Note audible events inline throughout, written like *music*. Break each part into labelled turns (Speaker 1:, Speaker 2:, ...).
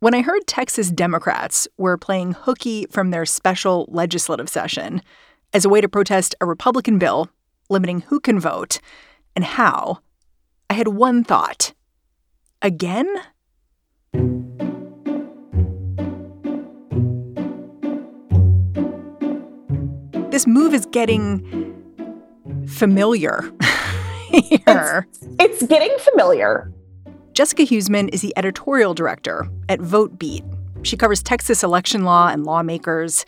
Speaker 1: When I heard Texas Democrats were playing hooky from their special legislative session as a way to protest a Republican bill limiting who can vote and how, I had one thought. Again? This move is getting familiar *laughs* here.
Speaker 2: It's, it's getting familiar.
Speaker 1: Jessica Huseman is the editorial director at VoteBeat. She covers Texas election law and lawmakers.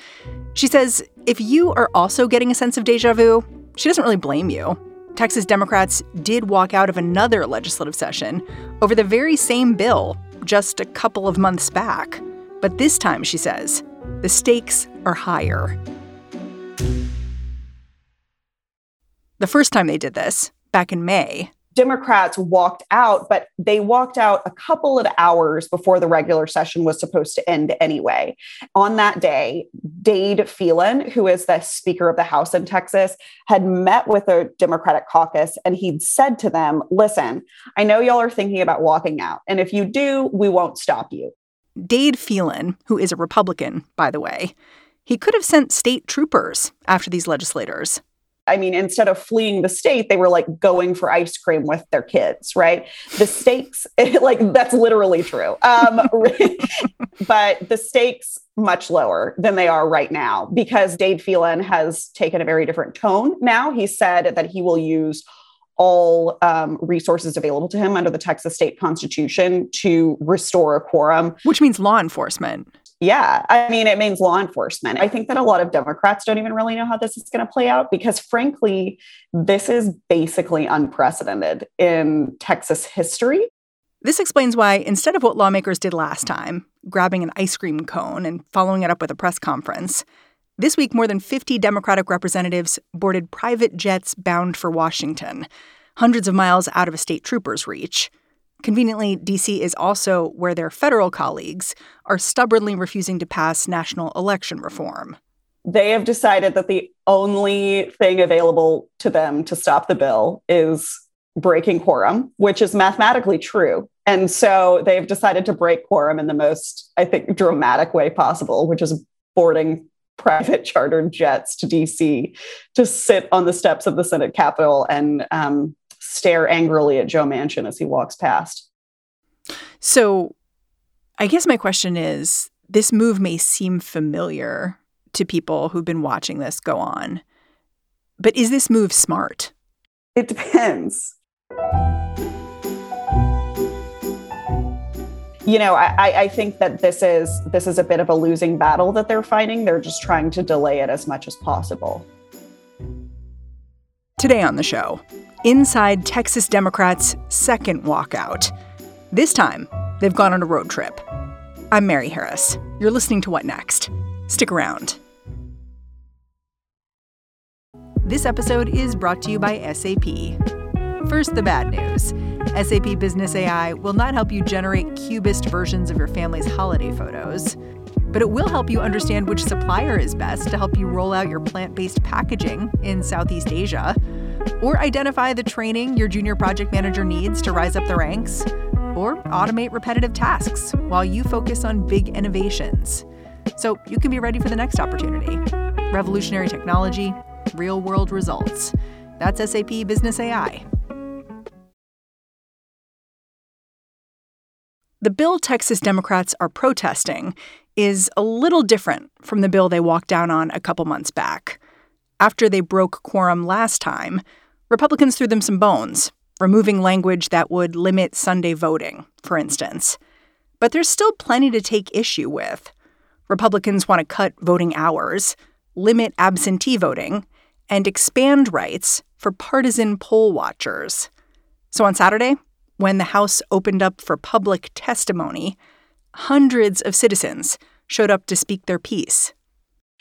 Speaker 1: She says if you are also getting a sense of deja vu, she doesn't really blame you. Texas Democrats did walk out of another legislative session over the very same bill just a couple of months back. But this time, she says, the stakes are higher. The first time they did this, back in May,
Speaker 2: Democrats walked out, but they walked out a couple of hours before the regular session was supposed to end anyway. On that day, Dade Phelan, who is the Speaker of the House in Texas, had met with the Democratic caucus and he'd said to them, Listen, I know y'all are thinking about walking out. And if you do, we won't stop you.
Speaker 1: Dade Phelan, who is a Republican, by the way, he could have sent state troopers after these legislators.
Speaker 2: I mean, instead of fleeing the state, they were like going for ice cream with their kids, right? The stakes, *laughs* like that's literally true. Um, *laughs* but the stakes much lower than they are right now because Dade Phelan has taken a very different tone now. He said that he will use all um, resources available to him under the Texas state constitution to restore a quorum.
Speaker 1: Which means law enforcement.
Speaker 2: Yeah, I mean, it means law enforcement. I think that a lot of Democrats don't even really know how this is going to play out because, frankly, this is basically unprecedented in Texas history.
Speaker 1: This explains why, instead of what lawmakers did last time, grabbing an ice cream cone and following it up with a press conference, this week more than 50 Democratic representatives boarded private jets bound for Washington, hundreds of miles out of a state trooper's reach. Conveniently, D.C. is also where their federal colleagues are stubbornly refusing to pass national election reform.
Speaker 2: They have decided that the only thing available to them to stop the bill is breaking quorum, which is mathematically true. And so they've decided to break quorum in the most, I think, dramatic way possible, which is boarding *laughs* private chartered jets to DC to sit on the steps of the Senate Capitol and um, stare angrily at Joe Manchin as he walks past.
Speaker 1: So, I guess my question is this move may seem familiar to people who've been watching this go on, but is this move smart?
Speaker 2: It depends. You know, I, I think that this is this is a bit of a losing battle that they're fighting. They're just trying to delay it as much as possible.
Speaker 1: Today on the show, inside Texas Democrats' second walkout. This time, they've gone on a road trip. I'm Mary Harris. You're listening to What Next? Stick around. This episode is brought to you by SAP. First, the bad news SAP Business AI will not help you generate cubist versions of your family's holiday photos, but it will help you understand which supplier is best to help you roll out your plant based packaging in Southeast Asia or identify the training your junior project manager needs to rise up the ranks, or automate repetitive tasks while you focus on big innovations. So you can be ready for the next opportunity. Revolutionary technology, real world results. That's SAP Business AI. The bill Texas Democrats are protesting is a little different from the bill they walked down on a couple months back. After they broke quorum last time, Republicans threw them some bones, removing language that would limit Sunday voting, for instance. But there's still plenty to take issue with. Republicans want to cut voting hours, limit absentee voting, and expand rights for partisan poll watchers. So on Saturday, when the House opened up for public testimony, hundreds of citizens showed up to speak their piece.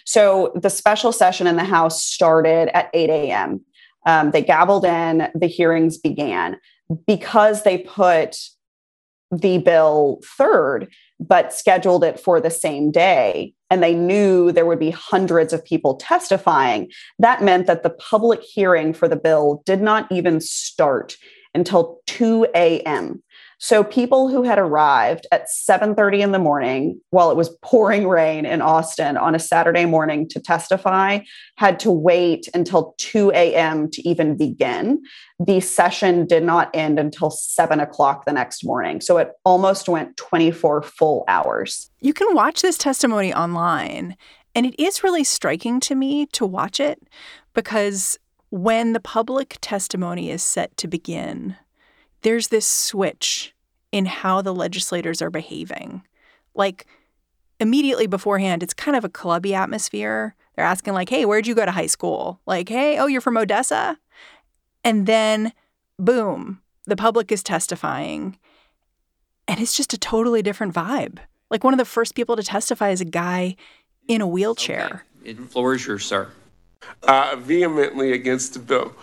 Speaker 2: So the special session in the House started at 8 a.m. Um, they gavelled in, the hearings began. Because they put the bill third, but scheduled it for the same day, and they knew there would be hundreds of people testifying, that meant that the public hearing for the bill did not even start until 2 a.m. So people who had arrived at 7:30 in the morning while it was pouring rain in Austin on a Saturday morning to testify had to wait until 2 a.m. to even begin. The session did not end until 7 o'clock the next morning. So it almost went 24 full hours.
Speaker 1: You can watch this testimony online. And it is really striking to me to watch it because when the public testimony is set to begin, there's this switch in how the legislators are behaving. Like immediately beforehand, it's kind of a clubby atmosphere. They're asking, like, hey, where'd you go to high school? Like, hey, oh, you're from Odessa? And then, boom, the public is testifying. And it's just a totally different vibe. Like, one of the first people to testify is a guy in a wheelchair.
Speaker 3: Okay. The floor is yours, sir.
Speaker 4: Uh, vehemently against the bill.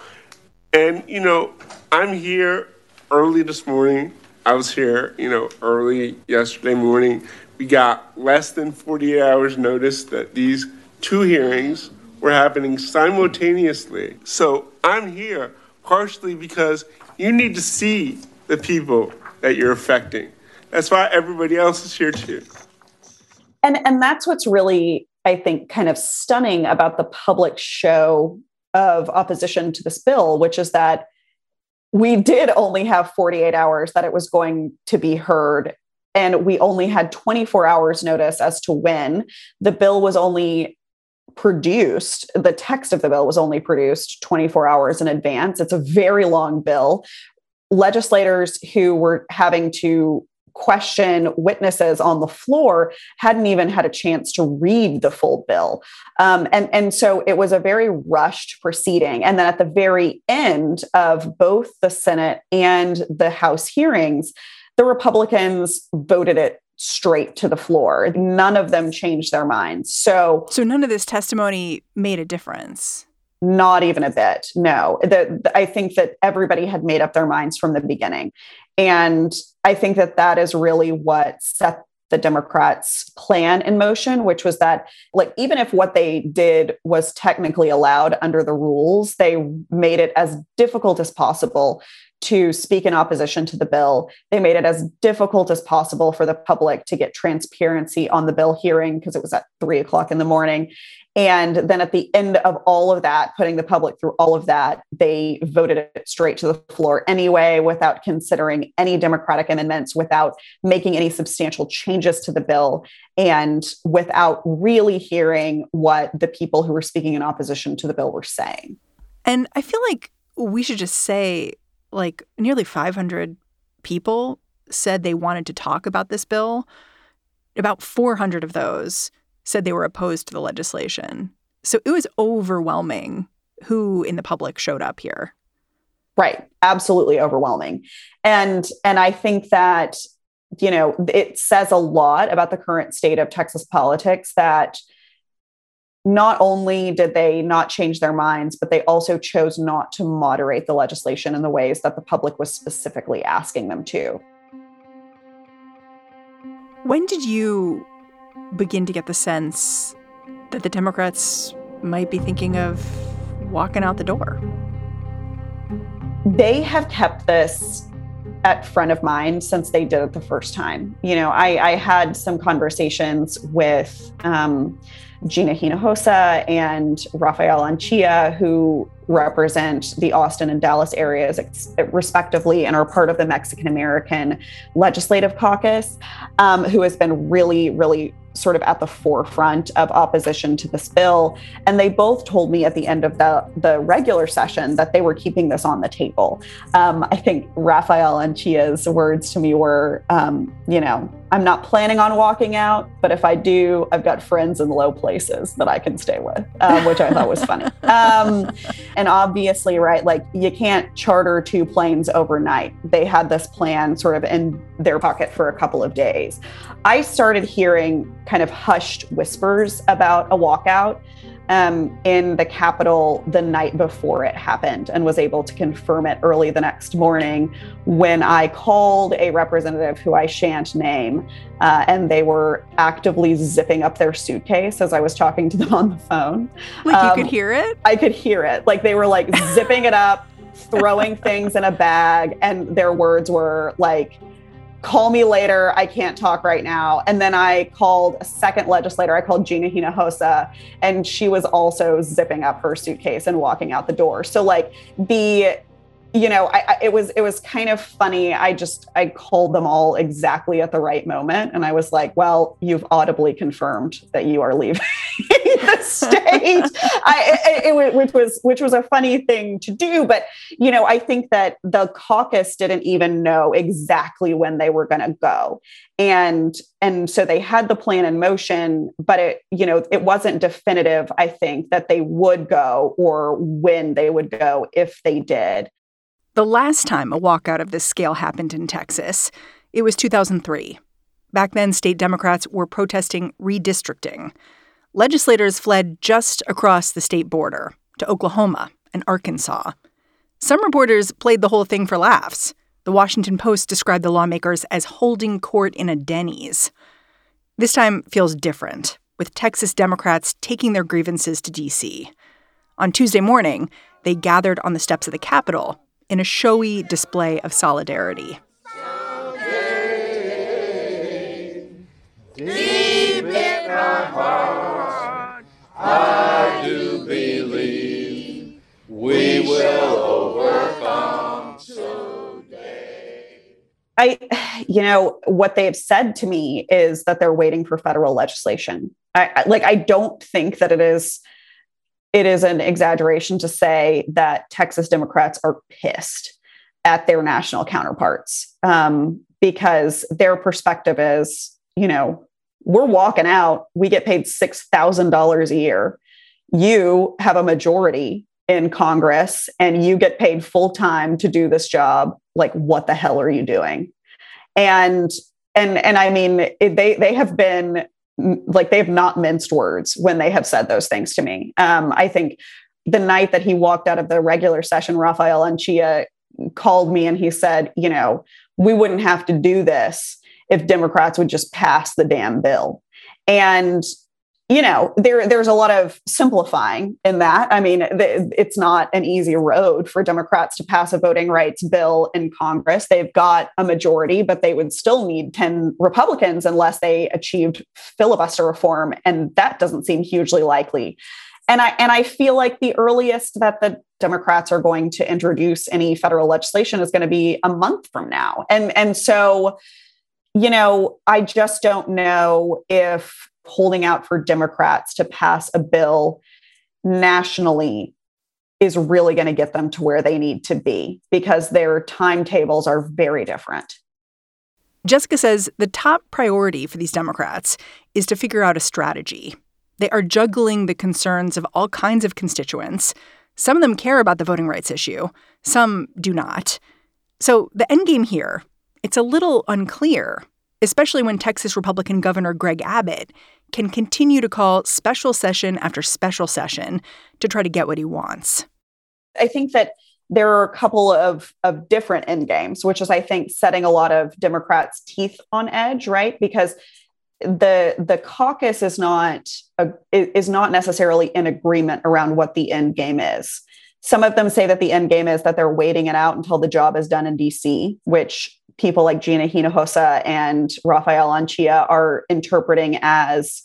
Speaker 4: And, you know, I'm here early this morning. I was here, you know, early yesterday morning. We got less than 48 hours notice that these two hearings were happening simultaneously. So I'm here partially because you need to see the people that you're affecting. That's why everybody else is here too.
Speaker 2: And and that's what's really I think kind of stunning about the public show of opposition to this bill, which is that we did only have 48 hours that it was going to be heard. And we only had 24 hours notice as to when the bill was only produced. The text of the bill was only produced 24 hours in advance. It's a very long bill. Legislators who were having to question witnesses on the floor hadn't even had a chance to read the full bill. Um, and, and so it was a very rushed proceeding. And then at the very end of both the Senate and the House hearings, the Republicans voted it straight to the floor. None of them changed their minds. So
Speaker 1: So none of this testimony made a difference.
Speaker 2: Not even a bit. No. The, the, I think that everybody had made up their minds from the beginning. And I think that that is really what set the Democrats' plan in motion, which was that, like, even if what they did was technically allowed under the rules, they made it as difficult as possible to speak in opposition to the bill. They made it as difficult as possible for the public to get transparency on the bill hearing because it was at three o'clock in the morning. And then at the end of all of that, putting the public through all of that, they voted it straight to the floor anyway, without considering any Democratic amendments, without making any substantial changes to the bill, and without really hearing what the people who were speaking in opposition to the bill were saying.
Speaker 1: And I feel like we should just say like nearly 500 people said they wanted to talk about this bill. About 400 of those said they were opposed to the legislation. So it was overwhelming who in the public showed up here.
Speaker 2: Right, absolutely overwhelming. And and I think that you know, it says a lot about the current state of Texas politics that not only did they not change their minds, but they also chose not to moderate the legislation in the ways that the public was specifically asking them to.
Speaker 1: When did you begin to get the sense that the Democrats might be thinking of walking out the door?
Speaker 2: They have kept this at front of mind since they did it the first time. You know, I, I had some conversations with um, Gina Hinojosa and Rafael Anchia, who represent the Austin and Dallas areas respectively and are part of the Mexican American Legislative Caucus, um, who has been really, really sort of at the forefront of opposition to this bill. And they both told me at the end of the, the regular session that they were keeping this on the table. Um, I think Rafael Anchia's words to me were, um, you know, I'm not planning on walking out, but if I do, I've got friends in low places that I can stay with, um, which I thought was funny. *laughs* Um, and obviously, right, like you can't charter two planes overnight. They had this plan sort of in their pocket for a couple of days. I started hearing kind of hushed whispers about a walkout um, in the Capitol the night before it happened and was able to confirm it early the next morning when I called a representative who I shan't name. Uh, and they were actively zipping up their suitcase as I was talking to them on the phone.
Speaker 1: Like um, you could hear it?
Speaker 2: I could hear it. Like they were like *laughs* zipping it up, throwing things in a bag. And their words were like, call me later. I can't talk right now. And then I called a second legislator. I called Gina Hinojosa, and she was also zipping up her suitcase and walking out the door. So like the you know, I, I, it was it was kind of funny. I just I called them all exactly at the right moment, and I was like, "Well, you've audibly confirmed that you are leaving *laughs* the state," I, it, it, which was which was a funny thing to do. But you know, I think that the caucus didn't even know exactly when they were going to go, and and so they had the plan in motion, but it you know it wasn't definitive. I think that they would go or when they would go if they did.
Speaker 1: The last time a walkout of this scale happened in Texas, it was 2003. Back then, state Democrats were protesting redistricting. Legislators fled just across the state border to Oklahoma and Arkansas. Some reporters played the whole thing for laughs. The Washington Post described the lawmakers as holding court in a Denny's. This time feels different, with Texas Democrats taking their grievances to D.C. On Tuesday morning, they gathered on the steps of the Capitol in a showy display of solidarity. I do believe we will overcome
Speaker 2: someday. I, you know, what they have said to me is that they're waiting for federal legislation. I, like, I don't think that it is it is an exaggeration to say that Texas Democrats are pissed at their national counterparts um, because their perspective is, you know, we're walking out, we get paid $6,000 a year. You have a majority in Congress and you get paid full time to do this job. Like, what the hell are you doing? And and and I mean, they they have been like they have not minced words when they have said those things to me. Um, I think the night that he walked out of the regular session, Rafael Anchia called me and he said, you know, we wouldn't have to do this if Democrats would just pass the damn bill. And you know there there's a lot of simplifying in that. I mean it's not an easy road for democrats to pass a voting rights bill in congress. They've got a majority but they would still need 10 republicans unless they achieved filibuster reform and that doesn't seem hugely likely. And i and i feel like the earliest that the democrats are going to introduce any federal legislation is going to be a month from now. And and so you know i just don't know if holding out for Democrats to pass a bill nationally is really going to get them to where they need to be because their timetables are very different.
Speaker 1: Jessica says the top priority for these Democrats is to figure out a strategy. They are juggling the concerns of all kinds of constituents. Some of them care about the voting rights issue, some do not. So the end game here, it's a little unclear, especially when Texas Republican Governor Greg Abbott can continue to call special session after special session to try to get what he wants.
Speaker 2: I think that there are a couple of, of different end games, which is, I think, setting a lot of Democrats' teeth on edge, right? Because the the caucus is not a, is not necessarily in agreement around what the end game is. Some of them say that the end game is that they're waiting it out until the job is done in DC, which people like Gina Hinojosa and Rafael Anchia are interpreting as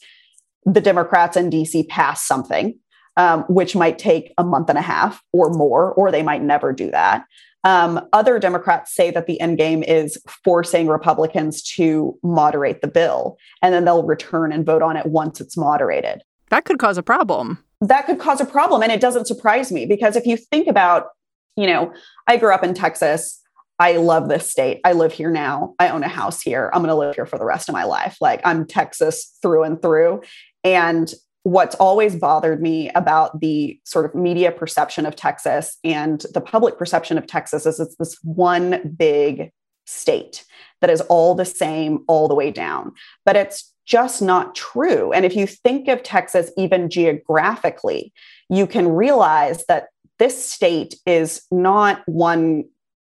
Speaker 2: the Democrats in DC pass something, um, which might take a month and a half or more, or they might never do that. Um, other Democrats say that the end game is forcing Republicans to moderate the bill, and then they'll return and vote on it once it's moderated.
Speaker 1: That could cause a problem.
Speaker 2: That could cause a problem. And it doesn't surprise me because if you think about, you know, I grew up in Texas. I love this state. I live here now. I own a house here. I'm going to live here for the rest of my life. Like I'm Texas through and through. And what's always bothered me about the sort of media perception of Texas and the public perception of Texas is it's this one big state that is all the same all the way down. But it's just not true. And if you think of Texas even geographically, you can realize that this state is not one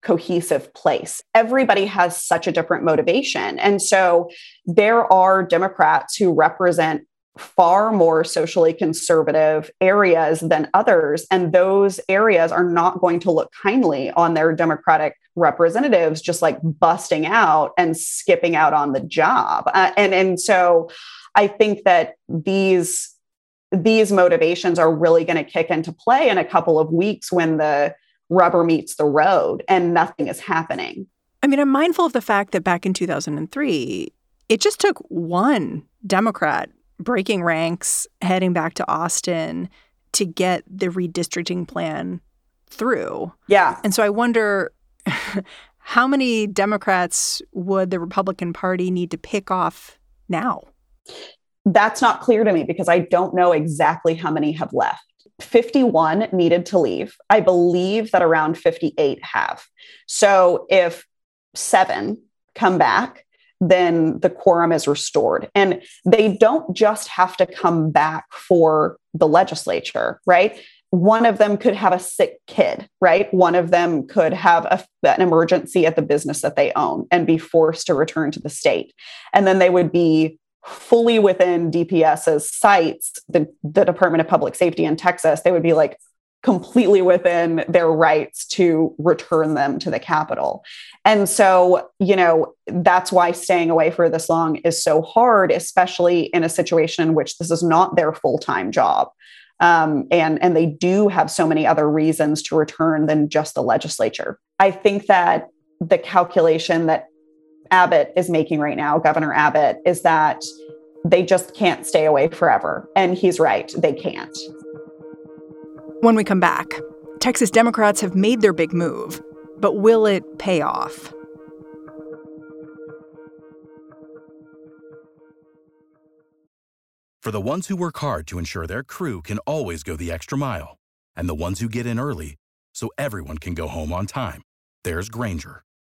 Speaker 2: cohesive place. Everybody has such a different motivation. And so there are Democrats who represent far more socially conservative areas than others. And those areas are not going to look kindly on their Democratic representatives, just like busting out and skipping out on the job. Uh, and, and so I think that these these motivations are really going to kick into play in a couple of weeks when the rubber meets the road and nothing is happening.
Speaker 1: I mean, I'm mindful of the fact that back in 2003, it just took one Democrat breaking ranks, heading back to Austin to get the redistricting plan through.
Speaker 2: Yeah.
Speaker 1: And so I wonder *laughs* how many Democrats would the Republican Party need to pick off now?
Speaker 2: That's not clear to me because I don't know exactly how many have left. 51 needed to leave. I believe that around 58 have. So if seven come back, then the quorum is restored. And they don't just have to come back for the legislature, right? One of them could have a sick kid, right? One of them could have a, an emergency at the business that they own and be forced to return to the state. And then they would be fully within DPS's sights, the, the Department of Public Safety in Texas, they would be like completely within their rights to return them to the Capitol. And so, you know, that's why staying away for this long is so hard, especially in a situation in which this is not their full time job. Um, and and they do have so many other reasons to return than just the legislature. I think that the calculation that Abbott is making right now, Governor Abbott, is that they just can't stay away forever. And he's right, they can't.
Speaker 1: When we come back, Texas Democrats have made their big move, but will it pay off?
Speaker 5: For the ones who work hard to ensure their crew can always go the extra mile, and the ones who get in early so everyone can go home on time, there's Grainger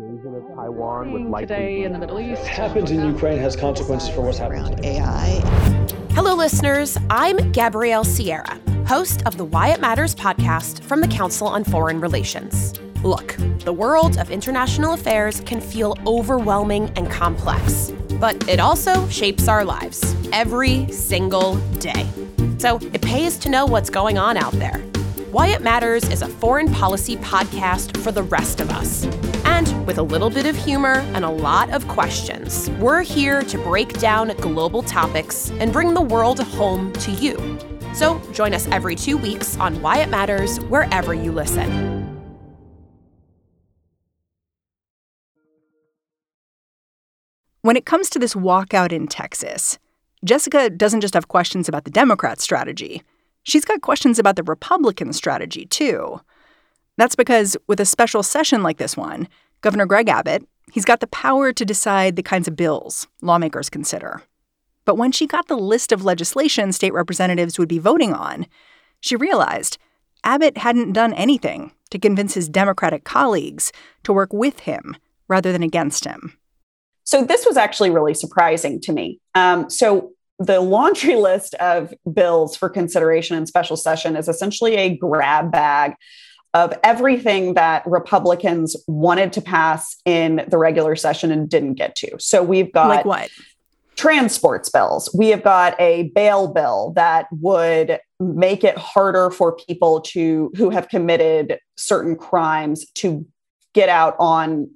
Speaker 3: Invasion of Taiwan with likely
Speaker 6: today in the Middle East.
Speaker 7: What happens in Ukraine has consequences for what's happening
Speaker 8: around. AI.
Speaker 9: Hello, listeners. I'm Gabrielle Sierra, host of the Why It Matters podcast from the Council on Foreign Relations. Look, the world of international affairs can feel overwhelming and complex, but it also shapes our lives every single day. So it pays to know what's going on out there. Why It Matters is a foreign policy podcast for the rest of us. And with a little bit of humor and a lot of questions, we're here to break down global topics and bring the world home to you. So join us every two weeks on Why It Matters, wherever you listen.
Speaker 1: When it comes to this walkout in Texas, Jessica doesn't just have questions about the Democrats' strategy. She's got questions about the Republican strategy, too. That's because with a special session like this one, Governor Greg Abbott, he's got the power to decide the kinds of bills lawmakers consider. But when she got the list of legislation state representatives would be voting on, she realized Abbott hadn't done anything to convince his Democratic colleagues to work with him rather than against him.
Speaker 2: So this was actually really surprising to me. Um, so the laundry list of bills for consideration in special session is essentially a grab bag of everything that Republicans wanted to pass in the regular session and didn't get to. So we've got
Speaker 1: like what?
Speaker 2: Transports bills. We have got a bail bill that would make it harder for people to who have committed certain crimes to get out on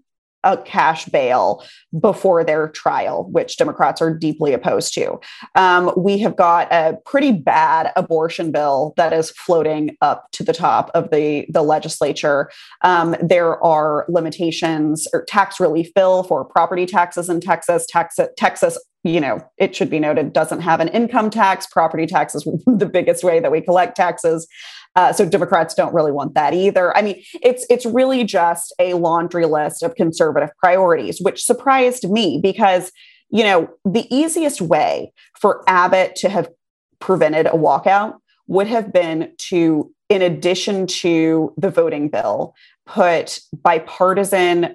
Speaker 2: a cash bail before their trial, which Democrats are deeply opposed to. Um, we have got a pretty bad abortion bill that is floating up to the top of the, the legislature. Um, there are limitations or tax relief bill for property taxes in Texas. Texas, Texas you know, it should be noted, doesn't have an income tax. Property tax is *laughs* the biggest way that we collect taxes. Uh, so Democrats don't really want that either. I mean, it's it's really just a laundry list of conservative priorities, which surprised me because you know the easiest way for Abbott to have prevented a walkout would have been to, in addition to the voting bill, put bipartisan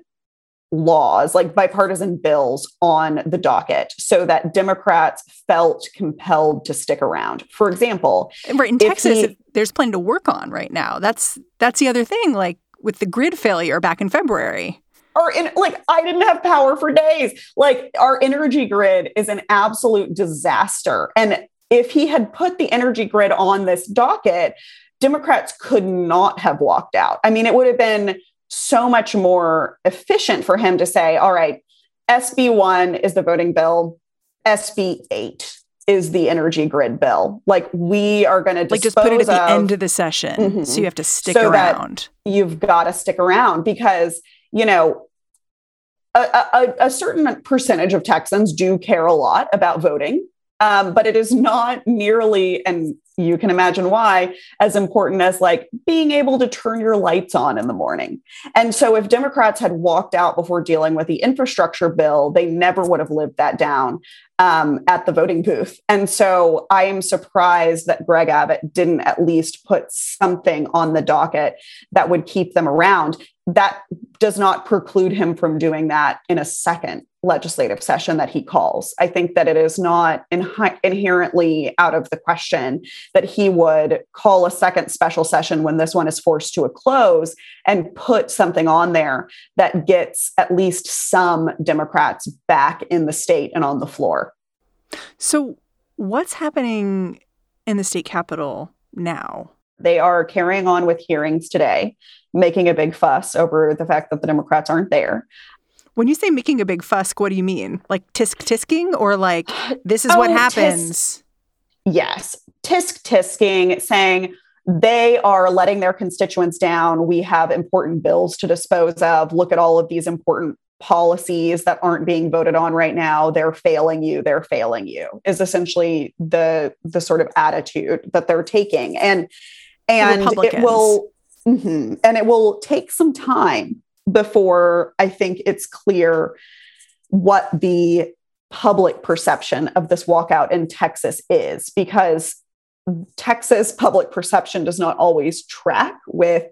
Speaker 2: laws, like bipartisan bills on the docket so that Democrats felt compelled to stick around. For example,
Speaker 1: right in Texas he, there's plenty to work on right now. That's that's the other thing like with the grid failure back in February.
Speaker 2: Or in like I didn't have power for days. Like our energy grid is an absolute disaster. And if he had put the energy grid on this docket, Democrats could not have walked out. I mean, it would have been so much more efficient for him to say, all right, SB1 is the voting bill, SB8 is the energy grid bill. Like we are going to like
Speaker 1: just put it at the of, end of the session, mm-hmm, so you have to stick so around.
Speaker 2: You've got to stick around because you know a, a, a, certain percentage of Texans do care a lot about voting, um, but it is not nearly, and you can imagine why, as important as like being able to turn your lights on in the morning. And so, if Democrats had walked out before dealing with the infrastructure bill, they never would have lived that down um, at the voting booth. And so, I am surprised that Greg Abbott didn't at least put something on the docket that would keep them around. That does not preclude him from doing that in a second legislative session that he calls. I think that it is not in, inherently out of the question that he would call a second special session when this one is forced to a close and put something on there that gets at least some Democrats back in the state and on the floor.
Speaker 1: So, what's happening in the state capitol now?
Speaker 2: They are carrying on with hearings today, making a big fuss over the fact that the Democrats aren't there.
Speaker 1: When you say making a big fuss, what do you mean? Like tisk tisking or like this is *sighs* oh, what happens?
Speaker 2: Tisk, yes. Tisk tisking, saying they are letting their constituents down. We have important bills to dispose of. Look at all of these important policies that aren't being voted on right now they're failing you they're failing you is essentially the the sort of attitude that they're taking and and it will mm-hmm, and it will take some time before I think it's clear what the public perception of this walkout in Texas is, because Texas public perception does not always track with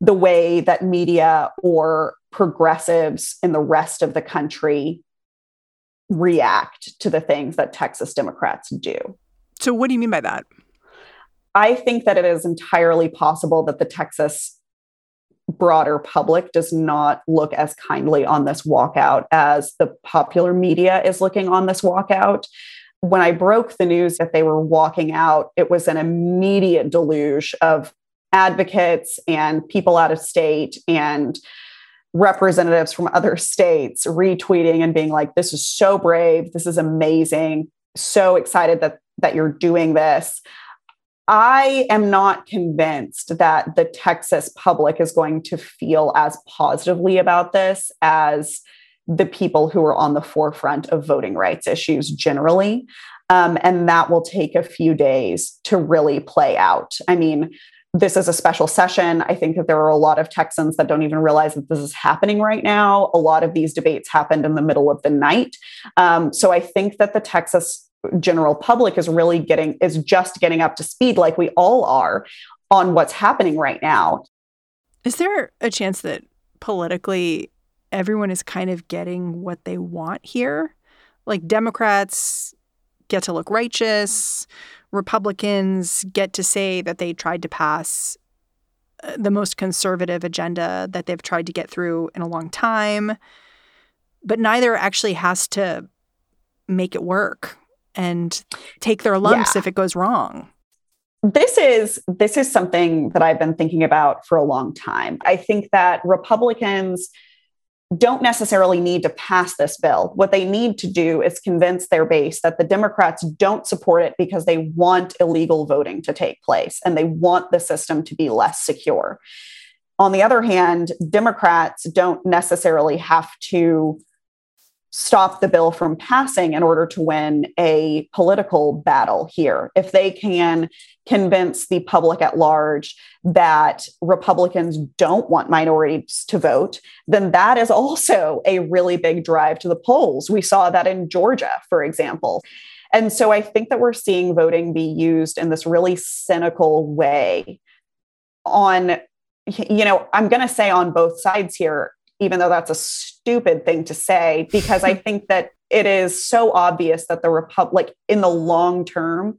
Speaker 2: the way that media or progressives in the rest of the country react to the things that Texas Democrats do.
Speaker 1: So, what do you mean by that?
Speaker 2: I think that it is entirely possible that the Texas broader public does not look as kindly on this walkout as the popular media is looking on this walkout. When I broke the news that they were walking out, it was an immediate deluge of advocates and people out of state and representatives from other states retweeting and being like, this is so brave. This is amazing. So excited that, that you're doing this. I am not convinced that the Texas public is going to feel as positively about this as the people who are on the forefront of voting rights issues generally. Um, and that will take a few days to really play out. I mean, this is a special session. I think that there are a lot of Texans that don't even realize that this is happening right now. A lot of these debates happened in the middle of the night. Um, so I think that the Texas general public is really getting is just getting up to speed like we all are on what's happening right now
Speaker 1: is there a chance that politically everyone is kind of getting what they want here. Like democrats get to look righteous. Republicans get to say that they tried to pass uh, the most conservative agenda that they've tried to get through in a long time. But neither actually has to make it work and take their lumps yeah. if it goes wrong.
Speaker 2: This is this is something that i've been thinking about for a long time. I think that republicans don't necessarily need to pass this bill. What they need to do is convince their base that the Democrats don't support it because they want illegal voting to take place and they want the system to be less secure. On the other hand, Democrats don't necessarily have to stop the bill from passing in order to win a political battle here. If they can convince the public at large that Republicans don't want minorities to vote, then that is also a really big drive to the polls. We saw that in Georgia, for example. And so I think that we're seeing voting be used in this really cynical way on you know, I'm going to say on both sides here even though that's a stupid thing to say, because I *laughs* think that it is so obvious that the Republic, in the long term,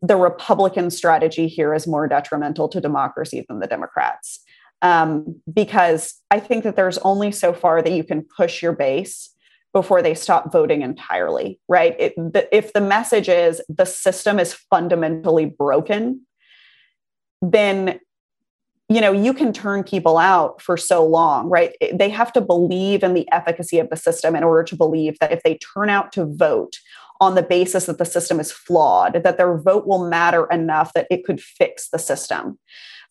Speaker 2: the Republican strategy here is more detrimental to democracy than the Democrats. Um, because I think that there's only so far that you can push your base before they stop voting entirely, right? It, the, if the message is the system is fundamentally broken, then you know you can turn people out for so long right they have to believe in the efficacy of the system in order to believe that if they turn out to vote on the basis that the system is flawed that their vote will matter enough that it could fix the system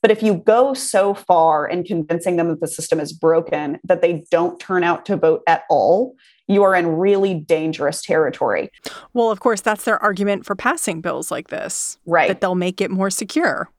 Speaker 2: but if you go so far in convincing them that the system is broken that they don't turn out to vote at all you are in really dangerous territory.
Speaker 1: Well, of course, that's their argument for passing bills like this.
Speaker 2: Right.
Speaker 1: That they'll make it more secure.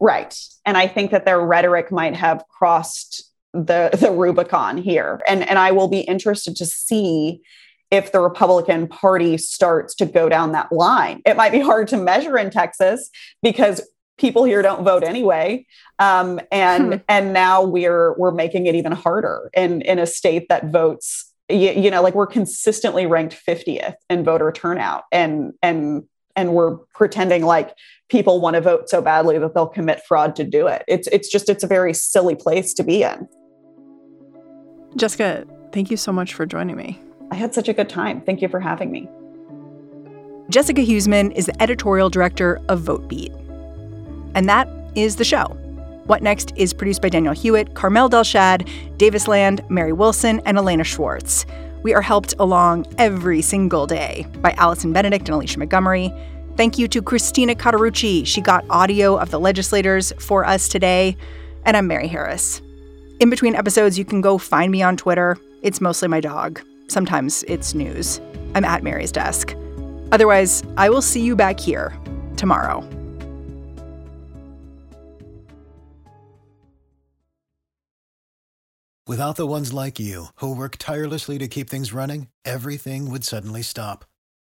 Speaker 2: Right. And I think that their rhetoric might have crossed the the Rubicon here. And and I will be interested to see if the Republican Party starts to go down that line. It might be hard to measure in Texas because people here don't vote anyway. Um, and hmm. and now we're we're making it even harder in in a state that votes. You, you know, like we're consistently ranked 50th in voter turnout, and and and we're pretending like people want to vote so badly that they'll commit fraud to do it. It's it's just it's a very silly place to be in.
Speaker 1: Jessica, thank you so much for joining me.
Speaker 2: I had such a good time. Thank you for having me.
Speaker 1: Jessica Huseman is the editorial director of VoteBeat. And that is the show. What Next is produced by Danielle Hewitt, Carmel Delshad, Davis Land, Mary Wilson, and Elena Schwartz. We are helped along every single day by Allison Benedict and Alicia Montgomery. Thank you to Christina Cauterucci. She got audio of the legislators for us today. And I'm Mary Harris. In between episodes, you can go find me on Twitter. It's mostly my dog. Sometimes it's news. I'm at Mary's desk. Otherwise, I will see you back here tomorrow.
Speaker 6: Without the ones like you, who work tirelessly to keep things running, everything would suddenly stop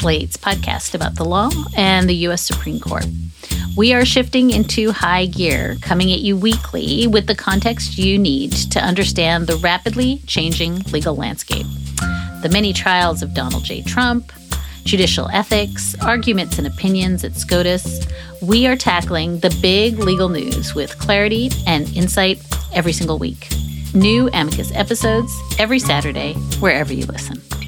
Speaker 8: Slate's podcast about the law and the U.S. Supreme Court. We are shifting into high gear, coming at you weekly with the context you need to understand the rapidly changing legal landscape. The many trials of Donald J. Trump, judicial ethics, arguments and opinions at SCOTUS. We are tackling the big legal news with clarity and insight every single week. New Amicus episodes every Saturday, wherever you listen.